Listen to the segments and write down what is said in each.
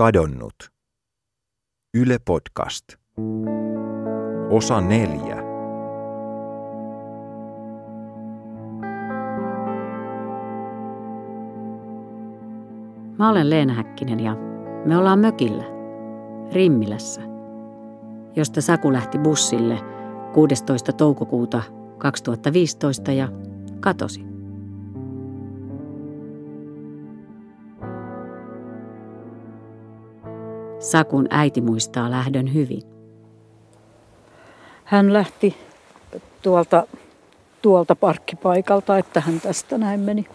Kadonnut. Yle Podcast. Osa neljä. Mä olen Leena Häkkinen ja me ollaan mökillä, Rimmilässä, josta Saku lähti bussille 16. toukokuuta 2015 ja katosi. Sakun äiti muistaa lähdön hyvin. Hän lähti tuolta, tuolta parkkipaikalta, että hän tästä näin meni,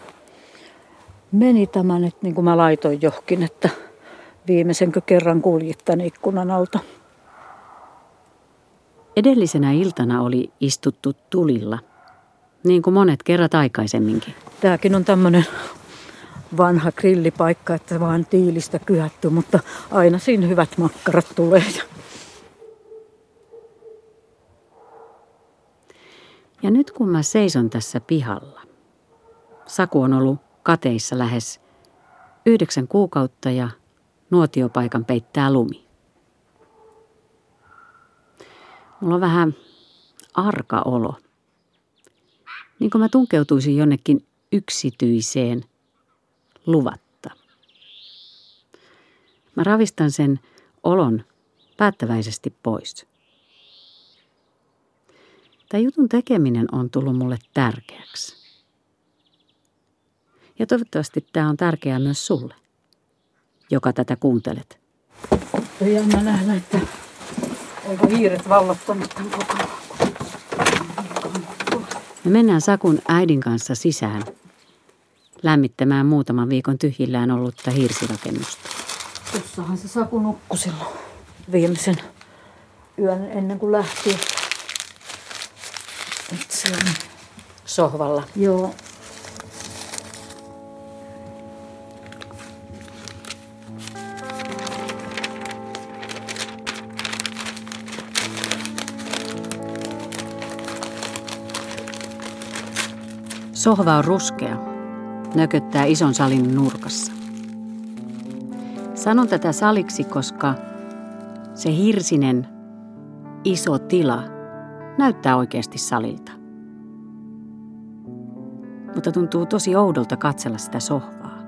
meni tämän, että niin kuin mä laitoin johonkin, että viimeisenkö kerran kuljit tämän ikkunan alta. Edellisenä iltana oli istuttu tulilla, niin kuin monet kerrat aikaisemminkin. Tämäkin on tämmöinen vanha grillipaikka, että vaan tiilistä kyhätty, mutta aina siinä hyvät makkarat tulee. Ja nyt kun mä seison tässä pihalla, Saku on ollut kateissa lähes yhdeksän kuukautta ja nuotiopaikan peittää lumi. Mulla on vähän arka olo. Niin kuin mä tunkeutuisin jonnekin yksityiseen – luvatta. Mä ravistan sen olon päättäväisesti pois. Tämä jutun tekeminen on tullut mulle tärkeäksi. Ja toivottavasti tämä on tärkeää myös sulle, joka tätä kuuntelet. Ja jännä nähdä, että onko hiiret vallottanut tämän koko Me mennään Sakun äidin kanssa sisään lämmittämään muutaman viikon tyhjillään ollutta hirsirakennusta. Tossahan se Saku nukkui silloin viimeisen yön ennen kuin lähti. Nyt on sohvalla. Joo. Sohva on ruskea nököttää ison salin nurkassa. Sanon tätä saliksi, koska se hirsinen iso tila näyttää oikeasti salilta. Mutta tuntuu tosi oudolta katsella sitä sohvaa.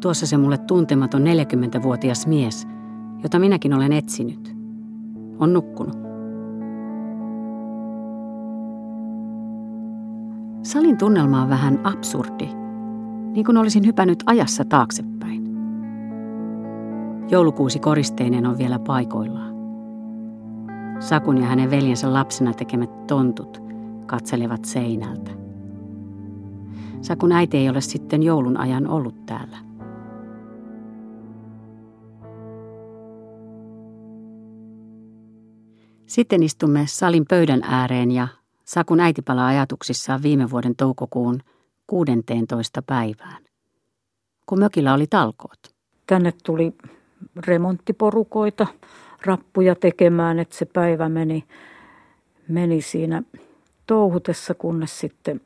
Tuossa se mulle tuntematon 40-vuotias mies, jota minäkin olen etsinyt, on nukkunut. Salin tunnelma on vähän absurdi, niin kuin olisin hypännyt ajassa taaksepäin. Joulukuusi koristeinen on vielä paikoillaan. Sakun ja hänen veljensä lapsena tekemät tontut katselevat seinältä. Sakun äiti ei ole sitten joulun ajan ollut täällä. Sitten istumme salin pöydän ääreen ja Sakun äiti palaa ajatuksissaan viime vuoden toukokuun 16. päivään, kun mökillä oli talkoot. Tänne tuli remonttiporukoita, rappuja tekemään, että se päivä meni, meni siinä touhutessa, kunnes sitten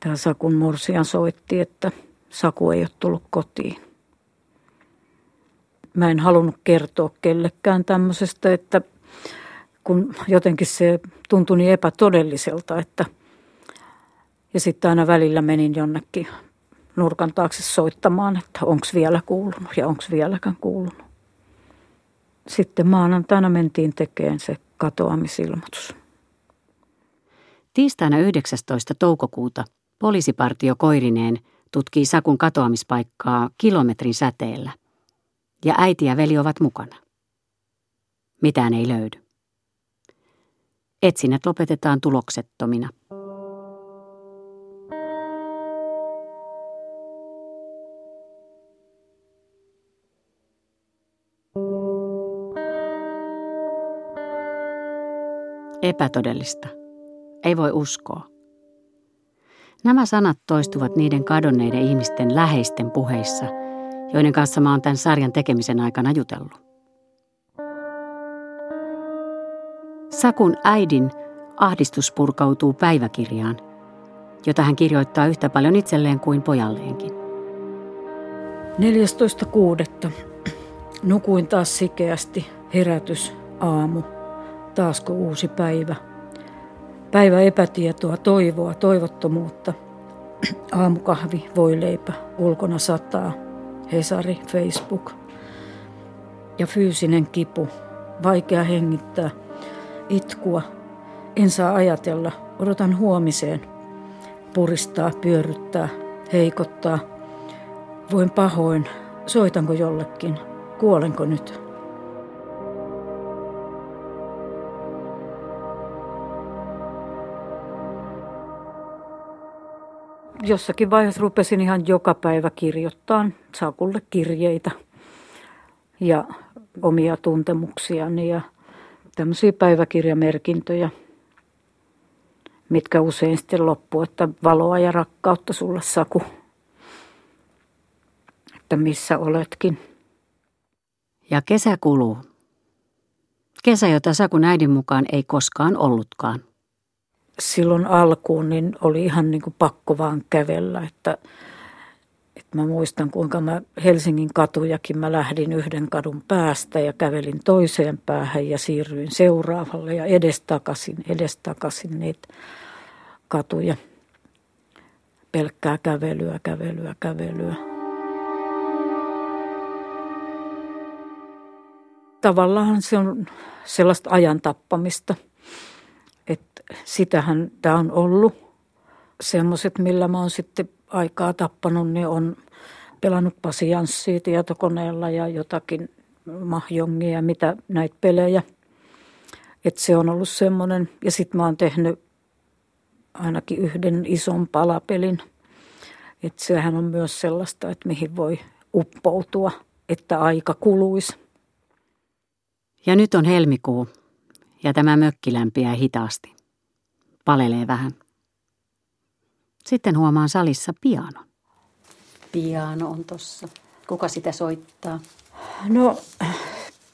tämä Sakun morsian soitti, että Saku ei ole tullut kotiin. Mä en halunnut kertoa kellekään tämmöisestä, että kun jotenkin se tuntui niin epätodelliselta, että ja sitten aina välillä menin jonnekin nurkan taakse soittamaan, että onko vielä kuulunut ja onko vieläkään kuulunut. Sitten maanantaina mentiin tekemään se katoamisilmoitus. Tiistaina 19. toukokuuta poliisipartio Koirineen tutkii Sakun katoamispaikkaa kilometrin säteellä. Ja äiti ja veli ovat mukana. Mitään ei löydy. Etsinnät lopetetaan tuloksettomina. Epätodellista. Ei voi uskoa. Nämä sanat toistuvat niiden kadonneiden ihmisten läheisten puheissa, joiden kanssa mä oon tämän sarjan tekemisen aikana jutellut. Sakun äidin ahdistus purkautuu päiväkirjaan, jota hän kirjoittaa yhtä paljon itselleen kuin pojalleenkin. 14.6. Nukuin taas sikeästi. Herätys, aamu. Taasko uusi päivä. Päivä epätietoa, toivoa, toivottomuutta. Aamukahvi, voileipä, ulkona sataa. Hesari, Facebook. Ja fyysinen kipu. Vaikea hengittää. Itkua. En saa ajatella. Odotan huomiseen. Puristaa, pyörryttää, heikottaa – Voin pahoin. Soitanko jollekin? Kuolenko nyt? Jossakin vaiheessa rupesin ihan joka päivä kirjoittaa Sakulle kirjeitä ja omia tuntemuksiani ja tämmöisiä päiväkirjamerkintöjä, mitkä usein sitten loppuu, että valoa ja rakkautta sulle Saku että missä oletkin. Ja kesä kuluu. Kesä, jota Sakun äidin mukaan ei koskaan ollutkaan. Silloin alkuun niin oli ihan niin kuin pakko vaan kävellä, että, että mä muistan kuinka mä Helsingin katujakin mä lähdin yhden kadun päästä ja kävelin toiseen päähän ja siirryin seuraavalle ja edestakaisin, edestakaisin niitä katuja. Pelkkää kävelyä, kävelyä, kävelyä. tavallaan se on sellaista ajan tappamista. Että sitähän tämä on ollut. Semmoiset, millä mä oon sitten aikaa tappanut, niin on pelannut pasianssia tietokoneella ja jotakin mahjongia, mitä näitä pelejä. Että se on ollut semmoinen. Ja sitten mä oon tehnyt ainakin yhden ison palapelin. Että sehän on myös sellaista, että mihin voi uppoutua, että aika kuluisi. Ja nyt on helmikuu ja tämä mökki lämpiää hitaasti. Palelee vähän. Sitten huomaan salissa piano. Piano on tossa. Kuka sitä soittaa? No,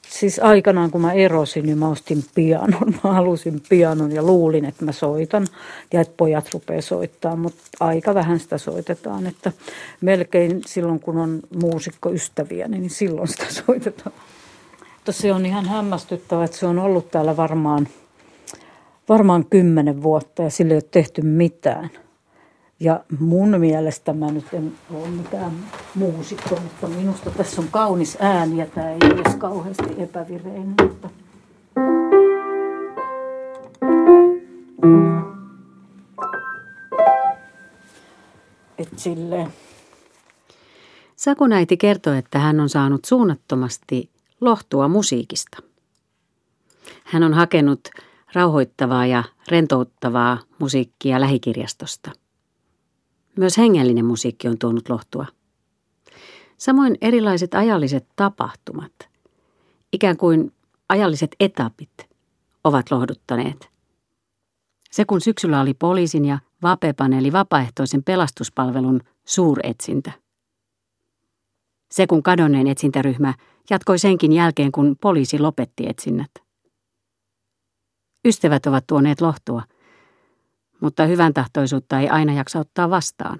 siis aikanaan kun mä erosin, niin mä ostin pianon. Mä halusin pianon ja luulin, että mä soitan ja että pojat rupeaa soittaa, mutta aika vähän sitä soitetaan. Että melkein silloin, kun on muusikkoystäviä, niin silloin sitä soitetaan. Mutta se on ihan hämmästyttävä, että se on ollut täällä varmaan, varmaan kymmenen vuotta ja sille ei ole tehty mitään. Ja mun mielestä mä nyt en ole mikään muusikko, mutta minusta tässä on kaunis ääni ja tämä ei ole edes kauheasti epävireinen. Mutta... Et silleen. Sakunäiti kertoi, että hän on saanut suunnattomasti lohtua musiikista. Hän on hakenut rauhoittavaa ja rentouttavaa musiikkia lähikirjastosta. Myös hengellinen musiikki on tuonut lohtua. Samoin erilaiset ajalliset tapahtumat, ikään kuin ajalliset etapit, ovat lohduttaneet. Se kun syksyllä oli poliisin ja VAPE-paneeli vapaaehtoisen pelastuspalvelun suuretsintä. Se kun kadonneen etsintäryhmä jatkoi senkin jälkeen, kun poliisi lopetti etsinnät. Ystävät ovat tuoneet lohtua, mutta hyvän tahtoisuutta ei aina jaksa ottaa vastaan.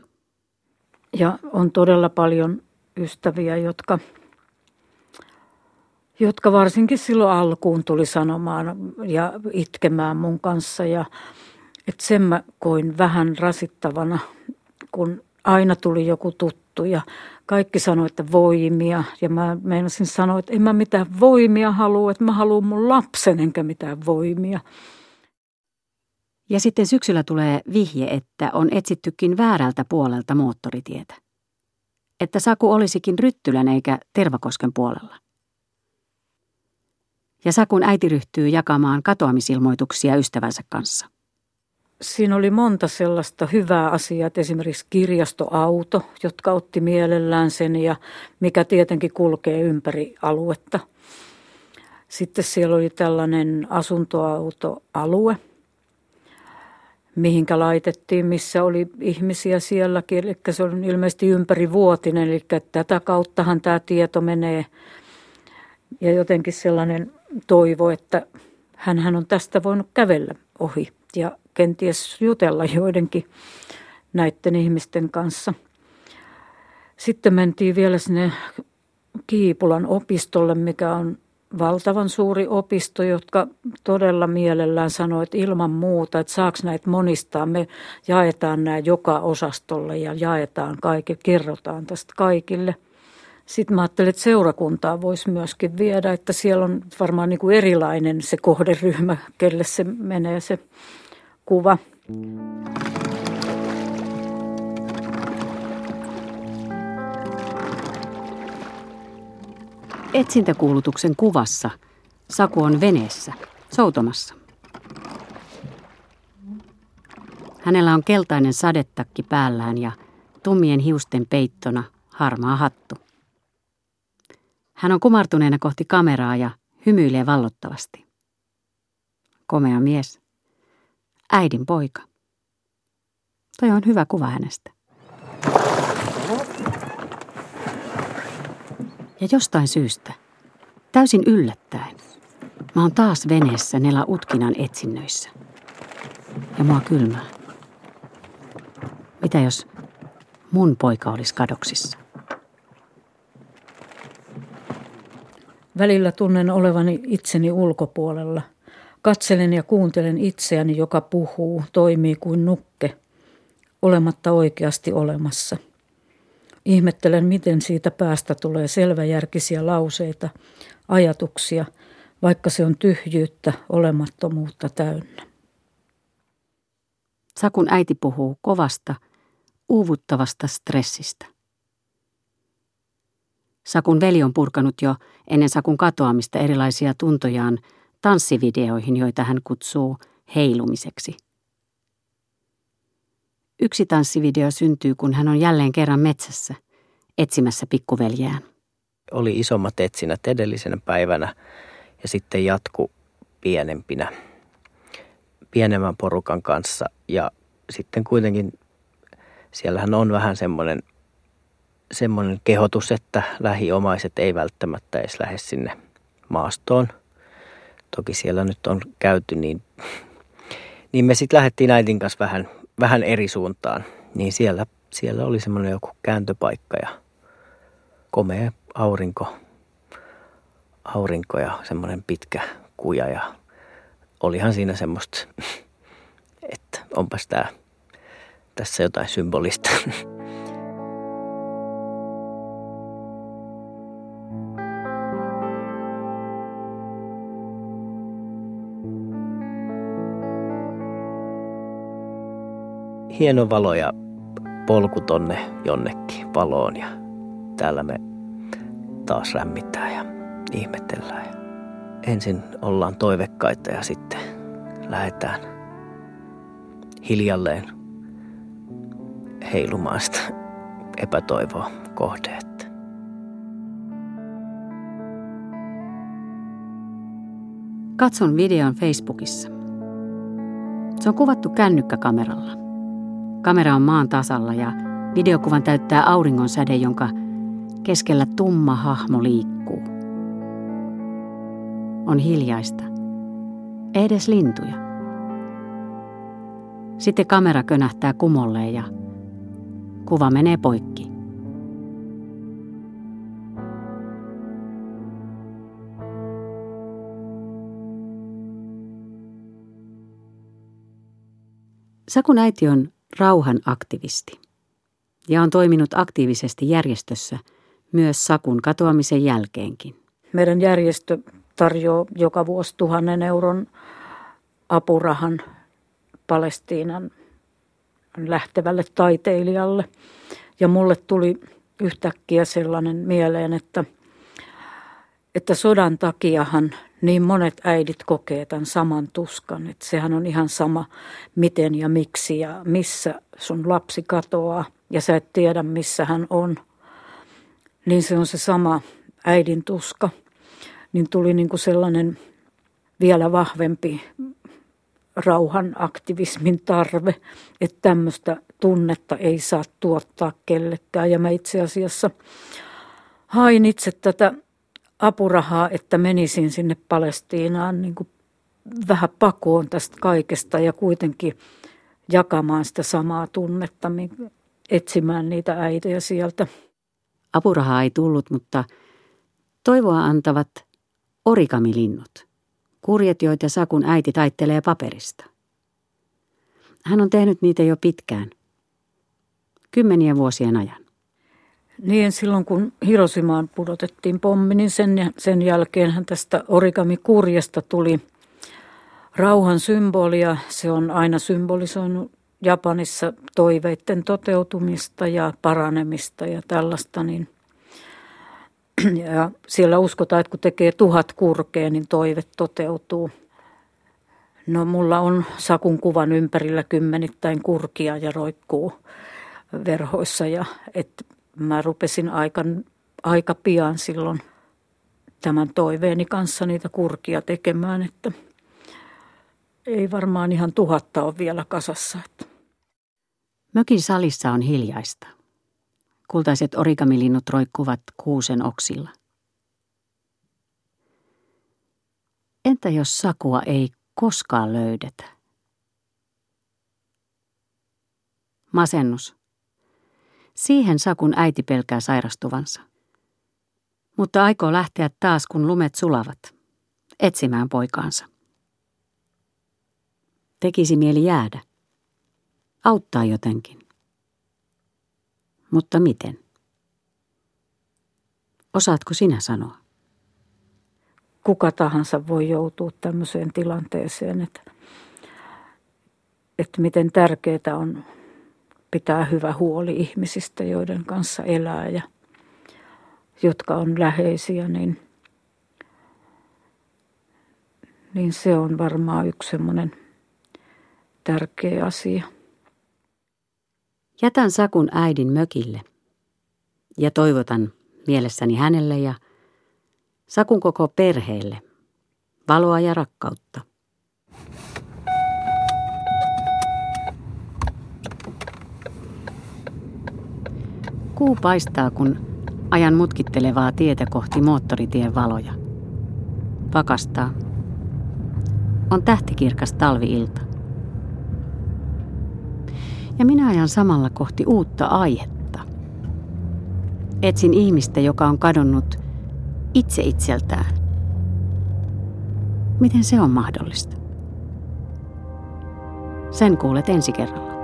Ja on todella paljon ystäviä, jotka, jotka varsinkin silloin alkuun tuli sanomaan ja itkemään mun kanssa. Ja, että sen mä koin vähän rasittavana, kun aina tuli joku tuttu ja kaikki sanoi, että voimia. Ja mä meinasin sanoa, että en mä mitään voimia halua, että mä haluan mun lapsen enkä mitään voimia. Ja sitten syksyllä tulee vihje, että on etsittykin väärältä puolelta moottoritietä. Että Saku olisikin Ryttylän eikä Tervakosken puolella. Ja Sakun äiti ryhtyy jakamaan katoamisilmoituksia ystävänsä kanssa siinä oli monta sellaista hyvää asiaa, että esimerkiksi kirjastoauto, jotka otti mielellään sen ja mikä tietenkin kulkee ympäri aluetta. Sitten siellä oli tällainen asuntoautoalue, mihinkä laitettiin, missä oli ihmisiä sielläkin. Eli se on ilmeisesti ympärivuotinen, eli tätä kauttahan tämä tieto menee. Ja jotenkin sellainen toivo, että hän on tästä voinut kävellä ohi. Ja kenties jutella joidenkin näiden ihmisten kanssa. Sitten mentiin vielä sinne Kiipulan opistolle, mikä on valtavan suuri opisto, jotka todella mielellään sanoivat ilman muuta, että saaks näitä monistaa. Me jaetaan nämä joka osastolle ja jaetaan kaikille, kerrotaan tästä kaikille. Sitten mä ajattelin, että seurakuntaa voisi myöskin viedä, että siellä on varmaan niin kuin erilainen se kohderyhmä, kelle se menee se kuva. Etsintäkuulutuksen kuvassa Saku on veneessä, soutomassa. Hänellä on keltainen sadetakki päällään ja tummien hiusten peittona harmaa hattu. Hän on kumartuneena kohti kameraa ja hymyilee vallottavasti. Komea mies. Äidin poika. Toi on hyvä kuva hänestä. Ja jostain syystä, täysin yllättäen, mä oon taas veneessä Nela Utkinan etsinnöissä. Ja mua kylmää. Mitä jos mun poika olisi kadoksissa? Välillä tunnen olevani itseni ulkopuolella. Katselen ja kuuntelen itseäni, joka puhuu, toimii kuin nukke, olematta oikeasti olemassa – Ihmettelen, miten siitä päästä tulee selväjärkisiä lauseita, ajatuksia, vaikka se on tyhjyyttä, olemattomuutta täynnä. Sakun äiti puhuu kovasta, uuvuttavasta stressistä. Sakun veli on purkanut jo ennen Sakun katoamista erilaisia tuntojaan tanssivideoihin, joita hän kutsuu heilumiseksi. Yksi tanssivideo syntyy, kun hän on jälleen kerran metsässä, etsimässä pikkuveljään. Oli isommat etsinnät edellisenä päivänä ja sitten jatku pienempinä, pienemmän porukan kanssa. Ja sitten kuitenkin siellähän on vähän semmoinen, semmoinen kehotus, että lähiomaiset ei välttämättä edes lähde sinne maastoon. Toki siellä nyt on käyty, niin, niin me sitten lähdettiin äitin kanssa vähän vähän eri suuntaan, niin siellä, siellä oli semmoinen joku kääntöpaikka ja komea aurinko, aurinko ja semmoinen pitkä kuja ja olihan siinä semmoista, että onpas tää, tässä jotain symbolista. hieno valo ja polku tonne jonnekin valoon ja täällä me taas rämmitään ja ihmetellään. Ja ensin ollaan toivekkaita ja sitten lähdetään hiljalleen heilumaan sitä epätoivoa kohdeet. Katson videon Facebookissa. Se on kuvattu kännykkäkameralla. Kamera on maan tasalla ja videokuvan täyttää auringon säde, jonka keskellä tumma hahmo liikkuu. On hiljaista. Ei edes lintuja. Sitten kamera könähtää kumolleen ja kuva menee poikki. Sakun äiti on rauhan aktivisti ja on toiminut aktiivisesti järjestössä myös Sakun katoamisen jälkeenkin. Meidän järjestö tarjoaa joka vuosi tuhannen euron apurahan Palestiinan lähtevälle taiteilijalle. Ja mulle tuli yhtäkkiä sellainen mieleen, että, että sodan takiahan niin monet äidit kokee tämän saman tuskan, että sehän on ihan sama, miten ja miksi ja missä sun lapsi katoaa ja sä et tiedä, missä hän on. Niin se on se sama äidin tuska. Niin tuli niin kuin sellainen vielä vahvempi rauhan aktivismin tarve, että tämmöistä tunnetta ei saa tuottaa kellekään. Ja mä itse asiassa hain itse tätä apurahaa, että menisin sinne Palestiinaan niin kuin vähän pakoon tästä kaikesta ja kuitenkin jakamaan sitä samaa tunnetta, etsimään niitä äitejä sieltä. Apurahaa ei tullut, mutta toivoa antavat orikamilinnut, kurjet, joita Sakun äiti taittelee paperista. Hän on tehnyt niitä jo pitkään, kymmeniä vuosien ajan. Niin, silloin kun Hirosimaan pudotettiin pommi, niin sen, sen jälkeen tästä origamikurjesta tuli rauhan symbolia. Se on aina symbolisoinut Japanissa toiveiden toteutumista ja paranemista ja tällaista, niin ja siellä uskotaan, että kun tekee tuhat kurkea, niin toive toteutuu. No mulla on sakun kuvan ympärillä kymmenittäin kurkia ja roikkuu verhoissa ja että mä rupesin aika, aika pian silloin tämän toiveeni kanssa niitä kurkia tekemään, että ei varmaan ihan tuhatta ole vielä kasassa. Että. Mökin salissa on hiljaista. Kultaiset origamilinnut roikkuvat kuusen oksilla. Entä jos sakua ei koskaan löydetä? Masennus. Siihen Sakun äiti pelkää sairastuvansa. Mutta aikoo lähteä taas, kun lumet sulavat, etsimään poikaansa. Tekisi mieli jäädä. Auttaa jotenkin. Mutta miten? Osaatko sinä sanoa? Kuka tahansa voi joutua tämmöiseen tilanteeseen, että, että miten tärkeää on pitää hyvä huoli ihmisistä, joiden kanssa elää ja jotka on läheisiä, niin, niin se on varmaan yksi semmoinen tärkeä asia. Jätän Sakun äidin mökille ja toivotan mielessäni hänelle ja Sakun koko perheelle valoa ja rakkautta. Kuu paistaa, kun ajan mutkittelevaa tietä kohti moottoritien valoja. Pakastaa. On tähtikirkas talviilta. Ja minä ajan samalla kohti uutta aihetta. Etsin ihmistä, joka on kadonnut itse itseltään. Miten se on mahdollista? Sen kuulet ensi kerralla.